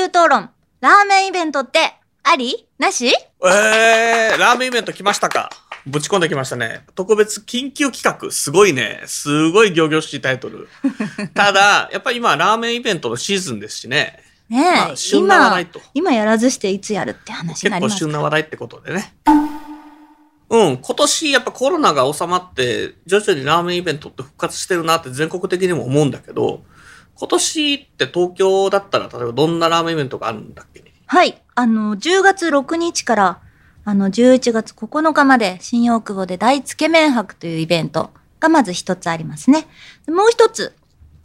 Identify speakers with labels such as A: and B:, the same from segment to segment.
A: 急討論ラーメンイベントってあり？なし？
B: えー、ラーメンイベント来ましたか？ぶち込んできましたね。特別緊急企画。すごいね。すごい仰々しいタイトル。ただ、やっぱり今、ラーメンイベントのシーズンですしね。
A: ねえ、
B: まあ旬な話題と
A: 今今やらずしていつやるって話にな
B: 結構
A: ります
B: 旬な話題ってことでね。うん、今年やっぱコロナが収まって、徐々にラーメンイベントって復活してるなって全国的にも思うんだけど、今年って東京だったら、例えばどんなラーメンイベントがあるんだっけね？
A: はい。あの、10月6日から、あの、11月9日まで、新大久保で大つけ麺博というイベントがまず一つありますね。でもう一つ、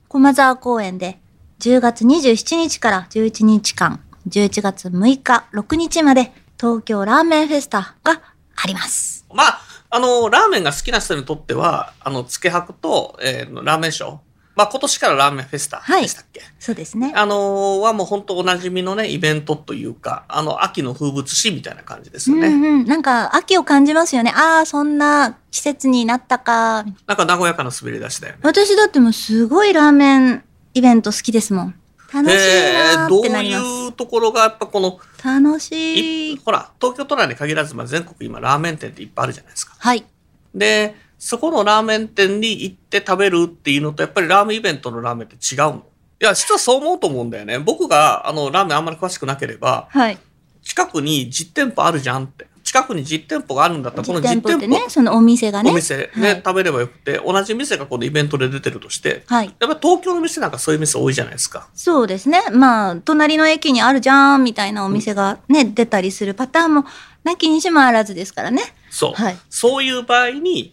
A: 駒沢公園で、10月27日から11日間、11月6日、6日まで、東京ラーメンフェスタがあります。
B: まあ、あの、ラーメンが好きな人にとっては、あの、つけ博と、えーラーメンショー。まあ、今年からラーメンフェスタ
A: はい
B: でしたっけ、
A: そうですね。
B: あのーはもう本当おなじみのね、イベントというか、あの、秋の風物詩みたいな感じですよね。
A: うんうん。なんか、秋を感じますよね。ああ、そんな季節になったか。
B: なんか和やかな滑り出しだよね。
A: 私だってもうすごいラーメンイベント好きですもん。楽しいなーってなります。
B: どういうところがやっぱこの、
A: 楽しい。
B: いほら、東京都内に限らず、まあ、全国今ラーメン店っていっぱいあるじゃないですか。
A: はい。
B: で、そこのラーメン店に行って食べるっていうのと、やっぱりラーメンイベントのラーメンって違うの？いや、実はそう思うと思うんだよね。僕が、あの、ラーメンあんまり詳しくなければ、
A: はい。
B: 近くに実店舗あるじゃんって。近くに実店舗があるんだったら、この
A: 実店
B: 舗
A: ね、そのお店がね。
B: お店で
A: はい
B: 食べればよくて、同じ店がこのイベントで出てるとして、
A: はい。
B: やっぱり東京の店なんかそういう店多いじゃないですか。
A: そうですね。まあ、隣の駅にあるじゃん、みたいなお店がね、出たりするパターンも、なきにしもあらずですからね。
B: そう。
A: はい
B: そういう場合に、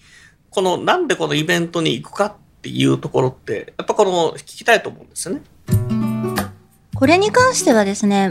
B: この、なんでこのイベントに行くかっていうところって、やっぱこの、聞きたいと思うんですよね。
A: これに関してはですね、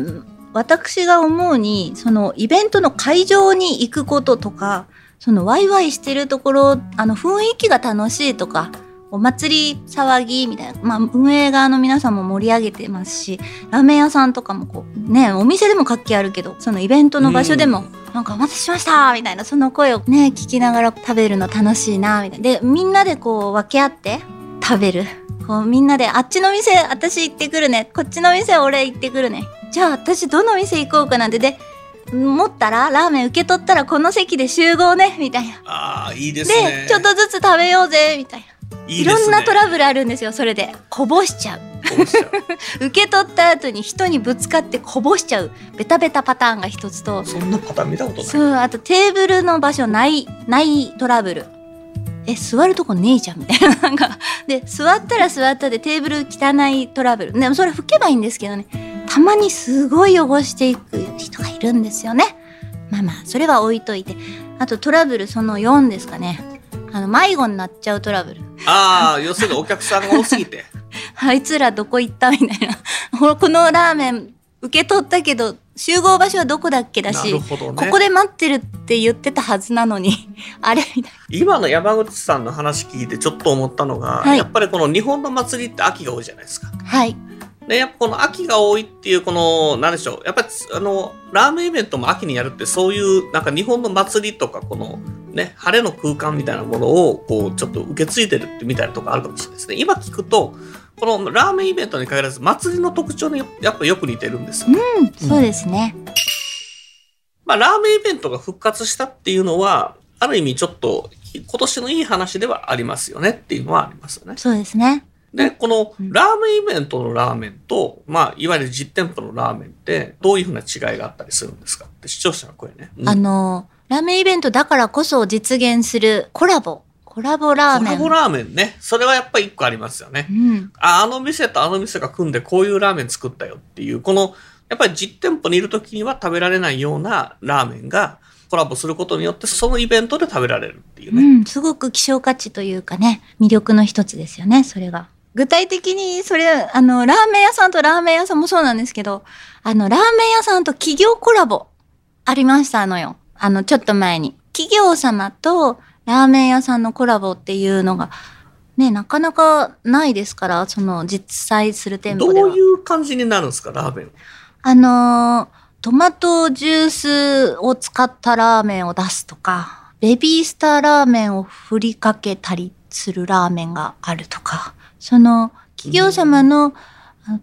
A: 私が思うに、そのイベントの会場に行くこととか、そのワイワイしてるところ、あの雰囲気が楽しいとか、お祭り騒ぎみたいな、まあ運営側の皆さんも盛り上げてますし、ラーメン屋さんとかもこう、ね、お店でも活気あるけど、そのイベントの場所でも、なんかお待たせしましたみたいな、その声をね、聞きながら食べるの楽しいなみたいな。で、みんなでこう分け合って食べる。こうみんなで、あっちの店私行ってくるね。こっちの店俺行ってくるね。じゃあ私どの店行こうかなんて。で、持ったらラーメン受け取ったらこの席で集合ね。みたいな。
B: ああ、いいで
A: で、
B: すね。
A: ちょっとずつ食べようぜ。みたいな。いろんなトラブルあるんですよ。それで。こぼしちゃう。
B: こうしちゃう
A: 受け取った後に人にぶつかってこぼしちゃう。ベタベタパターンが一つと。
B: そんなパターン見たことない。
A: そう、あとテーブルの場所ない、ないトラブル。え、座るとこねえじゃんみたいな。なんか、で、座ったら座ったでテーブル汚いトラブル。でもそれ拭けばいいんですけどね。たまにすごい汚していく人がいるんですよね。まあまあ、それは置いといて。あとトラブルその4ですかね。あの、迷子になっちゃうトラブル。
B: ああ、要するにお客さんが多すぎて。
A: あいつらどこ行ったみたいな。このラーメン受け取ったけど、集合場所はどこだっけだ
B: な
A: し、
B: ね。
A: ここで待ってるって言ってたはずなのに、あれみたい
B: 今の山口さんの話聞いてちょっと思ったのが、
A: はい
B: やっぱりこの日本の祭りって秋が多いじゃないですか。
A: な。はい。
B: で、やっぱこの秋が多いっていうこの、なんでしょう。やっぱりあの、ラーメンイベントも秋にやるってそういうなんか日本の祭りとかこのね、晴れの空間みたいなものをこうちょっと受け継いでるってみたいなとこあるかもしれないですね。今聞くと、このラーメンイベントに限らず祭りの特徴にやっぱよく似てるんですよ。
A: うん、そうですね。
B: まあ、ラーメンイベントが復活したっていうのは、ある意味ちょっと今年のいい話ではありますよねっていうのはありますよね。
A: そうですね。
B: で、この
A: うん
B: ラーメンイベントのラーメンと、まあ、いわゆる実店舗のラーメンって、どういうふうな違いがあったりするんですか？って視聴者の声ね。うん
A: あの、ラーメンイベントだからこそ実現するコラボ。コラボラーメン。
B: コラボラーメンね。それはやっぱり一個ありますよね。
A: うん。
B: ああの店とあの店が組んでこういうラーメン作ったよっていう、この、やっぱり実店舗にいる時には食べられないようなラーメンがコラボすることによって、そのイベントで食べられるっていうね。
A: うん、すごく希少価値というかね、魅力の一つですよね、それが。具体的にそれ、あの、ラーメン屋さんとラーメン屋さんもそうなんですけど、あの、ラーメン屋さんと企業コラボありましたのよ。あの、ちょっと前に。企業様とラーメン屋さんのコラボっていうのが、ね、なかなかないですから、その実際する店
B: ど
A: 舗では。
B: ういう感じになるんですか、ラーメン。
A: あのートマトジュースを使ったラーメンを出すとか、ベビースターラーメンを振りかけたりするラーメンがあるとか、その企業様の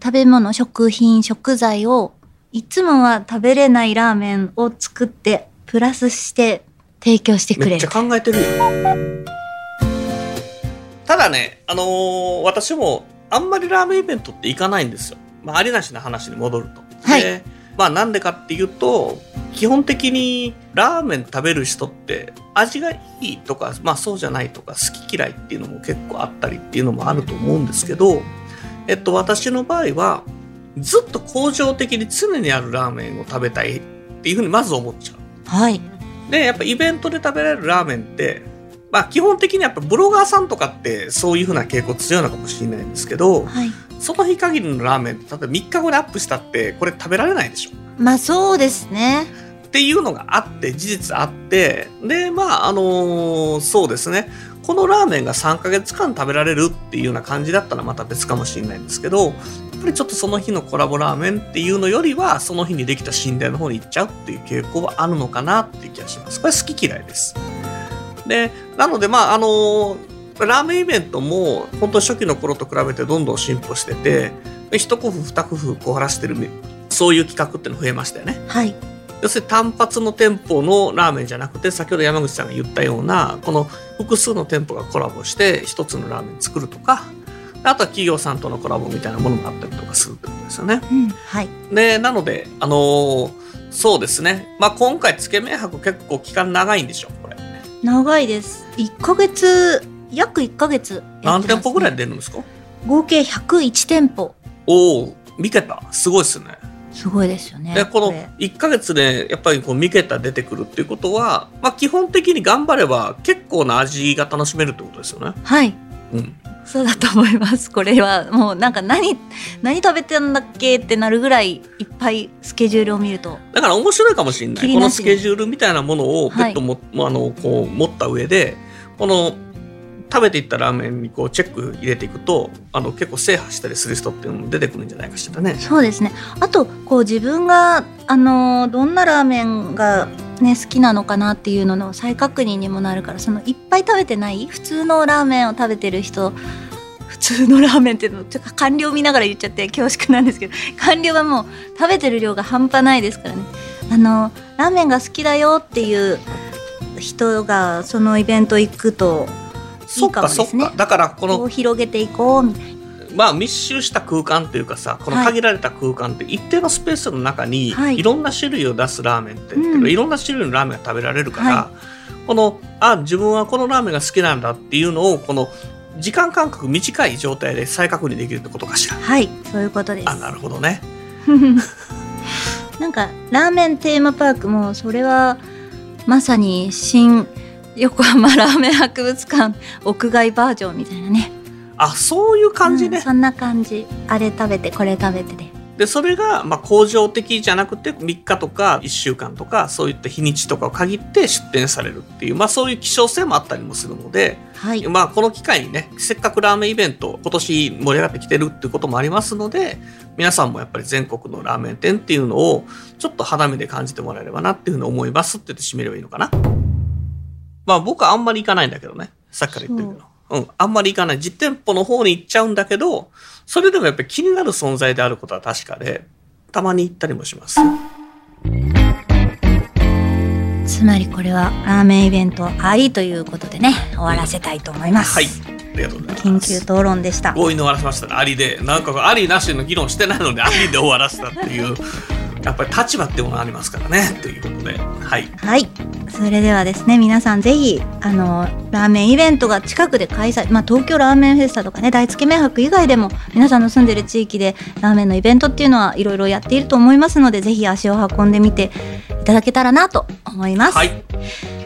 A: 食べ物、食品、食材をいつもは食べれないラーメンを作って、プラスして提供してくれる
B: めっちゃ。考えてるよ。ただね、あのー私もあんまりラーメンイベントって行かないんですよ。まあ、ありなしの話に戻ると。
A: はい
B: でまあ、なんでかっていうと、基本的にラーメン食べる人って味がいいとか、まあそうじゃないとか好き嫌いっていうのも結構あったりっていうのもあると思うんですけど、えっと私の場合はずっと恒常的に常にあるラーメンを食べたいっていうふうにまず思っちゃう。
A: はい。
B: で、やっぱイベントで食べられるラーメンって、まあ基本的にやっぱブロガーさんとかってそういう風な傾向強いのかもしれないんですけど、
A: はい。
B: その日限りのラーメンって例えば3日後にアップしたってこれ食べられないでしょ
A: まあそうですね。
B: っていうのがあって、事実あって、で、まああのーそうですね。このラーメンが3ヶ月間食べられるっていうような感じだったらまた別かもしれないんですけど、やっぱりちょっとその日のコラボラーメンっていうのよりは、その日にできた寝台の方に行っちゃうっていう傾向はあるのかなっていう気がします。これ好き嫌いです。で、なのでまああのーラーメンイベントも本当初期の頃と比べてどんどん進歩してて、で一工夫二工夫こうらしてるそういう企画っての増えましたよね。
A: はい。
B: 要するに単発の店舗のラーメンじゃなくて先ほど山口さんが言ったようなこの複数の店舗がコラボして一つのラーメン作るとかあとは企業さんとのコラボみたいなものもあったりとかするってことですよね。
A: うん。はい。
B: でなのであのーそうですね、まあ、今回つけ麺博結構期間長いんでしょこれ
A: 長いです。1ヶ月、約1ヶ月ね、
B: 何店舗ぐらい出るんですか？
A: 合計101店舗。
B: おお見桁すごいですね。
A: すごいですよね。
B: でこの
A: れ
B: 1ヶ月でやっぱりこう見桁出てくるっていうことは、まあ、基本的に頑張れば結構な味が楽しめるってことですよね。
A: はい。
B: うん
A: そうだと思います。これはもうなんか何、何食べてんだっけってなるぐらいいっぱいスケジュールを見ると。
B: だから面白いかもしれない。このスケジュールみたいなものを
A: はい
B: 別途も、あのこう持った上で、この食べていったラーメンにこうチェック入れていくと、あの結構制覇したりする人っていうのも出てくるんじゃないかしらね。
A: そうですね。あと、こう自分が、あのーどんなラーメンがね、好きなのかなっていうのの再確認にもなるから、そのいっぱい食べてない普通のラーメンを食べてる人、普通のラーメンっていうのちょっと官僚見ながら言っちゃって恐縮なんですけど官僚はもう食べてる量が半端ないですからね。あのラーメンが好きだよっていう人がそのイベント行くといいかもですね。
B: そっかそっか。だからこ
A: こ
B: の
A: う広げていこうみたいな
B: まあ密集した空間っていうかさこの
A: はい
B: 限られた空間って一定のスペースの中に
A: はい。
B: いろんな種類を出すラーメンって、
A: うん。
B: いろんな種類のラーメンが食べられるから、
A: は
B: このあ自分はこのラーメンが好きなんだっていうのをこの時間間隔短い状態で再確認できるってことかしら。
A: はい。そういうことです。
B: あなるほどね。
A: なんかラーメンテーマパークもそれはまさに新横浜ラーメン博物館屋外バージョンみたいなね
B: あそういう感じね。
A: うんそんな感じあれ食べてこれ食べてで
B: でそれがまあ恒常的じゃなくて3日とか1週間とかそういった日にちとかを限って出店されるっていう、まあ、そういう希少性もあったりもするので。
A: はい
B: まあ、この機会にね、せっかくラーメンイベント、今年盛り上がってきてるっていうこともありますので、皆さんもやっぱり全国のラーメン店っていうのを、ちょっと肌身で感じてもらえればなっていうふうに思いますって言って締めればいいのかな。まあ僕はあんまり行かないんだけどね。さっきから言ってるけど。うん、あんまり行かない。実店舗の方に行っちゃうんだけど、それでもやっぱり気になる存在であることは確かで、たまに行ったりもします。
A: つまりこれはラーメンイベントありということでね終わらせたいと思います、
B: はい。ありがとうございます。
A: 緊急討論でした
B: 強引に終わらせましたね、ありで。なんか、ありなしの議論してないので、ありで終わらせたっていう、やっぱり立場ってものがありますからね、ということで。はい。
A: はい。それではですね、皆さんぜひ、あの、ラーメンイベントが近くで開催、まあ、東京ラーメンフェスタとかね、大月麺博以外でも、皆さんの住んでる地域でラーメンのイベントっていうのはいろいろやっていると思いますので、ぜひ足を運んでみていただけたらなと思います。
B: はい。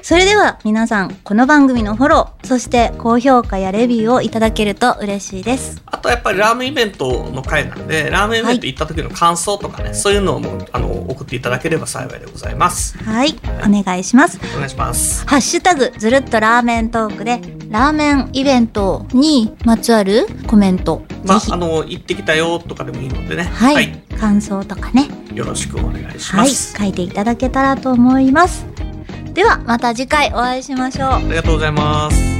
A: そそれでは皆さん、この番組のフォロー、そして高評価やレビューをいただけると嬉しいです。
B: あとやっぱりラーメンイベントの回なんで、ラーメンイベント行った時の感想とかね、そういうのもあの送っていただければ幸いでございます。
A: はい、お願いします。
B: お願いします。
A: ハッシュタグ、ずるっとラーメントークで、ラーメンイベントにまつわるコメント、
B: まああの行ってきたよとかでもいいのでね、
A: はい、感想とかね、
B: よろしくお願いしま
A: はい、
B: す。
A: 書いていただけたらと思います。では、また次回お会いしましょう。
B: ありがとうございます。